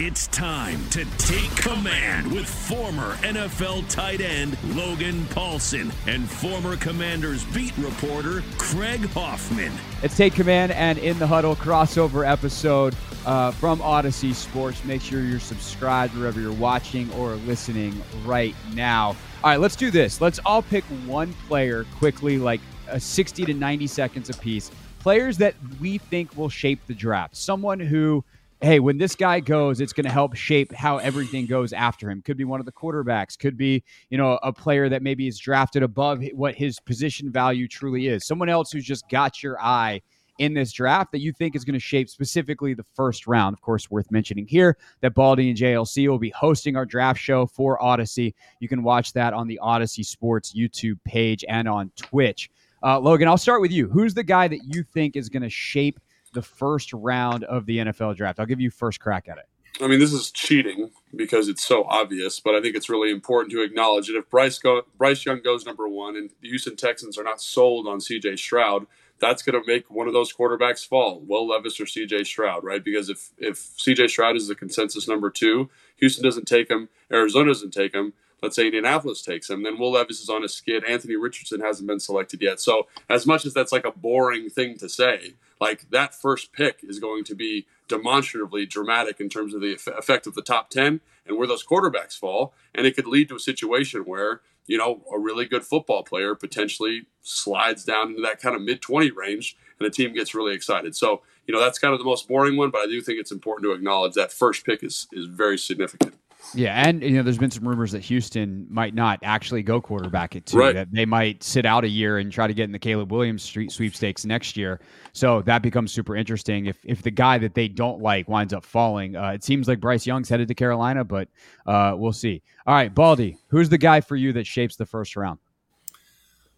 It's time to take command with former NFL tight end Logan Paulsen and former Commanders beat reporter Craig Hoffman. It's Take Command and In the Huddle crossover episode uh, from Audacy Sports. Make sure you're subscribed wherever you're watching or listening right now. All right, let's do this. Let's all pick one player quickly, like a 60 to 90 seconds apiece. Players that we think will shape the draft. Someone who hey, when this guy goes, it's going to help shape how everything goes after him. Could be one of the quarterbacks, could be, you know, a player that maybe is drafted above what his position value truly is. Someone else who's just got your eye in this draft that you think is going to shape specifically the first round. Of course, worth mentioning here that Baldy and JLC will be hosting our draft show for Audacy. You can watch that on the Audacy Sports YouTube page and on Twitch. Uh, Logan, I'll start with you. Who's the guy that you think is going to shape the first round of the NFL draft? I'll give you first crack at it. I mean, this is cheating because it's so obvious, but I think it's really important to acknowledge that if Bryce go, Bryce Young goes number one and the Houston Texans are not sold on C.J. Stroud, that's going to make one of those quarterbacks fall, Will Levis or C.J. Stroud, right? Because if if C.J. Stroud is the consensus number two, Houston doesn't take him, Arizona doesn't take him. Let's say Indianapolis takes him, then Will Levis is on a skid. Anthony Richardson hasn't been selected yet. So as much as that's like a boring thing to say, like that first pick is going to be demonstratively dramatic in terms of the effect of the top 10 and where those quarterbacks fall. And it could lead to a situation where, you know, a really good football player potentially slides down into that kind of mid 20 range and the team gets really excited. So, you know, that's kind of the most boring one, but I do think it's important to acknowledge that first pick is, is very significant. Yeah, and you know, there's been some rumors that Houston might not actually go quarterback at two. Right. That they might sit out a year and try to get in the Caleb Williams street sweepstakes next year. So that becomes super interesting. If if the guy that they don't like winds up falling, uh, it seems like Bryce Young's headed to Carolina, but uh, we'll see. All right, Baldy, who's the guy for you that shapes the first round?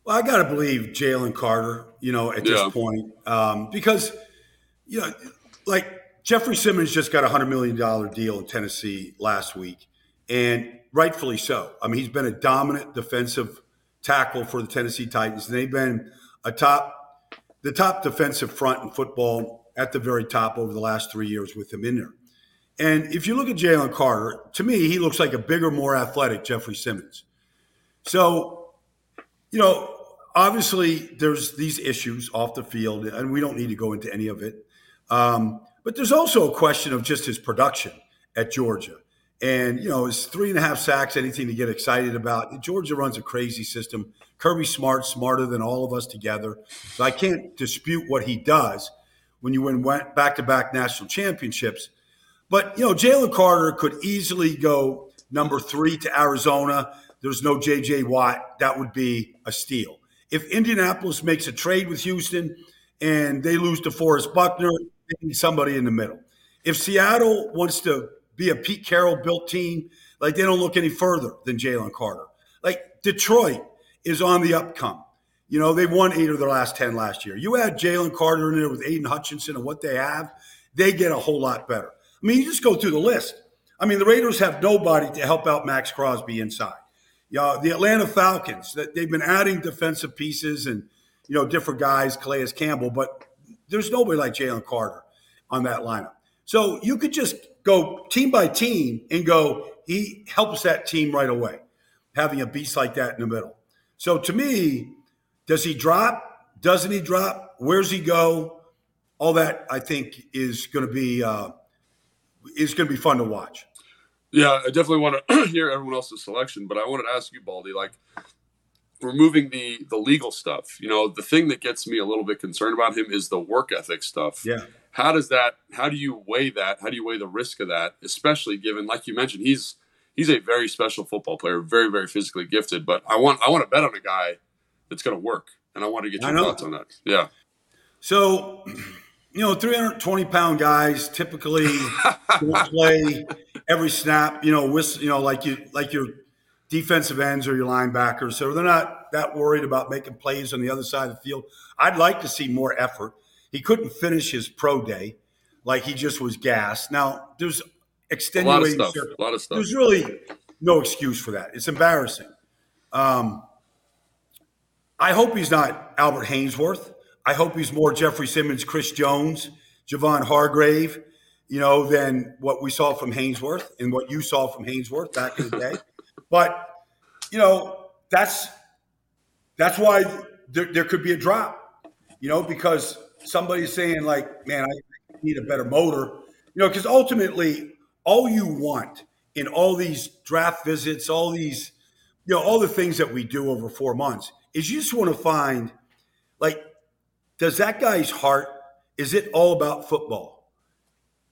Well, I got to believe Jalen Carter. You know, at Yeah. this point, um, because you know, like Jeffrey Simmons just got a hundred million dollar deal in Tennessee last week, and rightfully so. I mean, he's been a dominant defensive tackle for the Tennessee Titans, and they've been a top, the top defensive front in football at the very top over the last three years with him in there. And if you look at Jalen Carter, to me, he looks like a bigger, more athletic Jeffrey Simmons. So, you know, obviously there's these issues off the field, and we don't need to go into any of it. Um, but there's also a question of just his production at Georgia. And, you know, his three and a half sacks, anything to get excited about. Georgia runs a crazy system. Kirby Smart, smarter than all of us together. So I can't dispute what he does when you win back to back national championships. But, you know, Jalen Carter could easily go number three to Arizona. There's no J.J. Watt. That would be a steal. If Indianapolis makes a trade with Houston and they lose to Forrest Buckner, somebody in the middle. If Seattle wants to be a Pete Carroll built team, like they don't look any further than Jalen Carter. Like Detroit is on the upcome. You know, they won eight of their last 10 last year. You add Jalen Carter in there with Aidan Hutchinson and what they have, they get a whole lot better. I mean, you just go through the list. I mean, the Raiders have nobody to help out Maxx Crosby inside. You know, the Atlanta Falcons, that they've been adding defensive pieces and, you know, different guys, Calais Campbell, but there's nobody like Jalen Carter on that lineup. So you could just go team by team and go, he helps that team right away, having a beast like that in the middle. So to me, does he drop? Doesn't he drop? Where's he go? All that I think is going to be uh, is going to be fun to watch. Yeah, I definitely want to hear everyone else's selection, but I wanted to ask you, Baldy, like removing the the legal stuff. You know, the thing that gets me a little bit concerned about him is the work ethic stuff. Yeah. How does that? How do you weigh that? How do you weigh the risk of that? Especially given, like you mentioned, he's he's a very special football player, very very physically gifted. But I want I want to bet on a guy that's going to work, and I want to get your thoughts on that. Yeah. So, you know, 320 pound guys typically don't play every snap. You know, with, you know, like you like your defensive ends or your linebackers, so they're not that worried about making plays on the other side of the field. I'd like to see more effort. He couldn't finish his pro day, like he just was gassed. Now there's extenuating a lot of stuff. A lot of stuff. There's really no excuse for that. It's embarrassing. Um, I hope he's not Albert Haynesworth. I hope he's more Jeffrey Simmons, Chris Jones, Javon Hargrave, you know, than what we saw from Haynesworth and what you saw from Haynesworth back in the day. But you know, that's that's why there, there could be a drop, you know, because somebody's saying like, man, I need a better motor, you know, because ultimately all you want in all these draft visits, all these, you know, all the things that we do over four months is you just want to find like, does that guy's heart, is it all about football?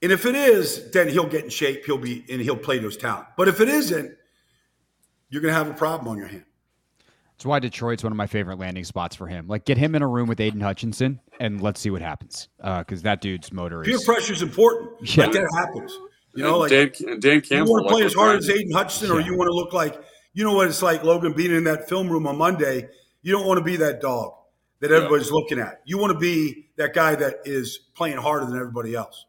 And if it is, then he'll get in shape, he'll be, and he'll play to his talent. But if it isn't, you're going to have a problem on your hand. That's why Detroit's one of my favorite landing spots for him. Like, get him in a room with Aidan Hutchinson, and let's see what happens. Because uh, that dude's motor is peer pressure is important. Yeah. Like that happens. You know, like Dan, Dan Campbell. You want to play as hard as Aidan Hutchinson, yeah. or you want to look like you know what it's like, Logan, being in that film room on Monday. You don't want to be that dog that everybody's yeah. looking at. You want to be that guy that is playing harder than everybody else.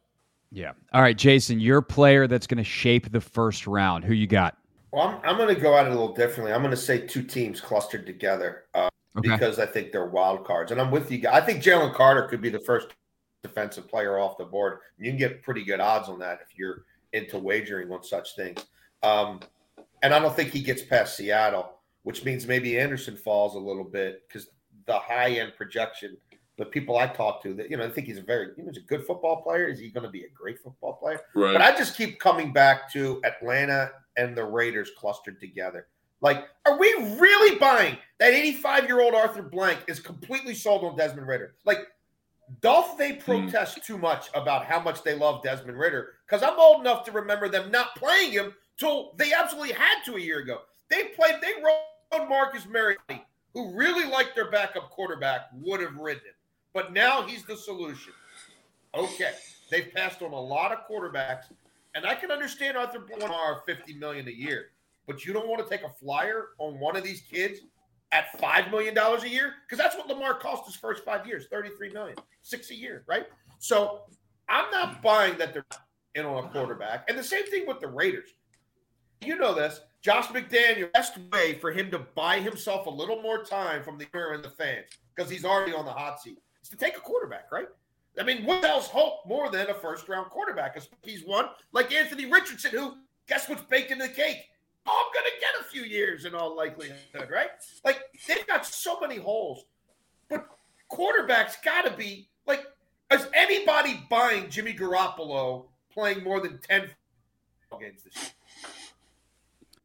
Yeah. All right, Jason, your player that's going to shape the first round. Who you got? Well, I'm, I'm going to go at it a little differently. I'm going to say two teams clustered together uh, okay. because I think they're wild cards. And I'm with you. I think Jalen Carter could be the first defensive player off the board. You can get pretty good odds on that if you're into wagering on such things. Um, and I don't think he gets past Seattle, which means maybe Anderson falls a little bit because the high end projection – the people I talk to that you know I think he's a very he's a good football player. Is he going to be a great football player? Right. But I just keep coming back to Atlanta and the Raiders clustered together. Like, are we really buying that 85 year old Arthur Blank is completely sold on Desmond Ridder? Like, don't they hmm. protest mm. too much about how much they love Desmond Ridder? Because I'm old enough to remember them not playing him till they absolutely had to a year ago. They played, they rode Marcus Mariota, who really liked their backup quarterback, would have ridden him but now he's the solution. Okay, they've passed on a lot of quarterbacks, and I can understand Arthur Blanchard fifty million a year, but you don't want to take a flyer on one of these kids at five million dollars a year because that's what Lamar cost his first five years, thirty-three million, six a year, right? So I'm not buying that they're in on a quarterback, and the same thing with the Raiders. You know this. Josh McDaniel, best way for him to buy himself a little more time from the owner and the fans because he's already on the hot seat to take a quarterback, right? I mean, what else hope more than a first round quarterback? He's one like Anthony Richardson, who guess what's baked into the cake? I'm going to get a few years in all likelihood, right? Like they've got so many holes, but quarterbacks got to be like, is anybody buying Jimmy Garoppolo playing more than 10 games this year?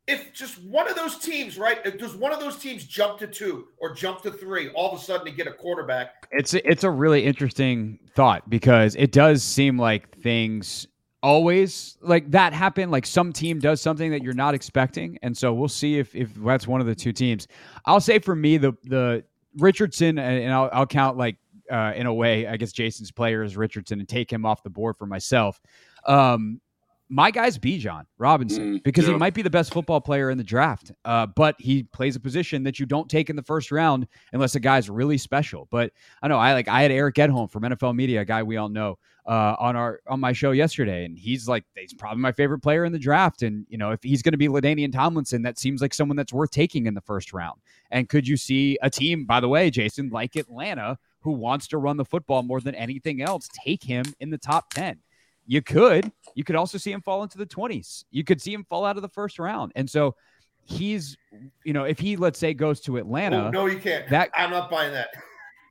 If just one of those teams, right? If does one of those teams jump to two or jump to three, all of a sudden to get a quarterback? It's it's a really interesting thought because it does seem like things always like that happen. Like some team does something that you're not expecting, and so we'll see if if that's one of the two teams. I'll say for me the the Richardson, and I'll, I'll count like uh, in a way, I guess Jason's player is Richardson and take him off the board for myself. Um, my guy's Bijan Robinson mm, because yeah. he might be the best football player in the draft. Uh, but he plays a position that you don't take in the first round unless a guy's really special. But I know I like I had Eric Edholm from NFL Media, a guy we all know, uh, on our on my show yesterday, and he's like he's probably my favorite player in the draft. And you know if he's going to be LaDainian Tomlinson, that seems like someone that's worth taking in the first round. And could you see a team, by the way, Jason, like Atlanta, who wants to run the football more than anything else, take him in the top ten? You could. You could also see him fall into the 20s. You could see him fall out of the first round. And so he's, you know, if he let's say goes to Atlanta. Oh, no, you can't. That I'm not buying that.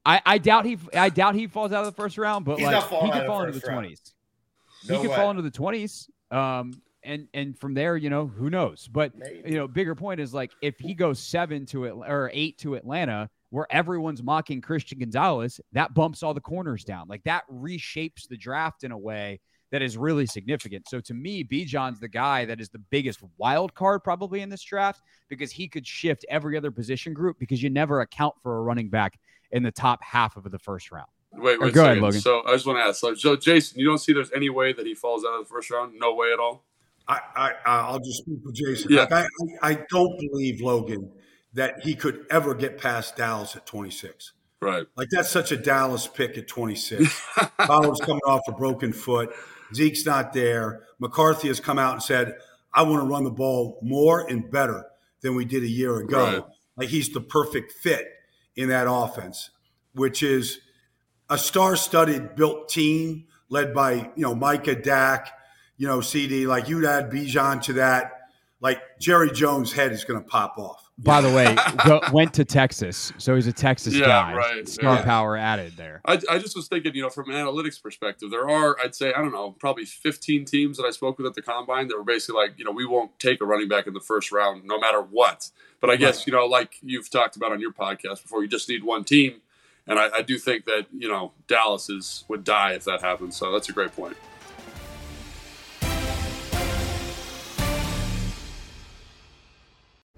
I, I doubt he I doubt he falls out of the first round, but He's like he could fall into the twenties. No he could way. fall into the twenties. Um, and and from there, you know, who knows? But Maybe. you know, bigger point is like if he goes seven to it or eight to Atlanta, where everyone's mocking Christian Gonzalez, that bumps all the corners down. Like that reshapes the draft in a way that is really significant. So to me, Bijan's the guy that is the biggest wild card probably in this draft because he could shift every other position group because you never account for a running back in the top half of the first round. Wait, wait, go ahead, Logan. So I just want to ask, so, so Jason, you don't see there's any way that he falls out of the first round? No way at all. I, I uh, I'll just speak for Jason. Yeah. Like I, I don't believe Logan that he could ever get past Dallas at 26. Right. Like that's such a Dallas pick at 26. Fowler's coming off a broken foot. Zeke's not there. McCarthy has come out and said, I want to run the ball more and better than we did a year ago. Right. Like he's the perfect fit in that offense, which is a star-studded built team led by, you know, Micah Dak, you know, CeeDee. Like you'd add Bijan to that. Like Jerry Jones' head is going to pop off. By the way, go, went to Texas, so he's a Texas yeah, guy. Right. Star yeah. power added there. I, I just was thinking, you know, from an analytics perspective, there are, I'd say, I don't know, probably 15 teams that I spoke with at the combine that were basically like, you know, we won't take a running back in the first round no matter what. But I guess, right. you know, like you've talked about on your podcast before, you just need one team. And I, I do think that, you know, Dallas is would die if that happens. So that's a great point.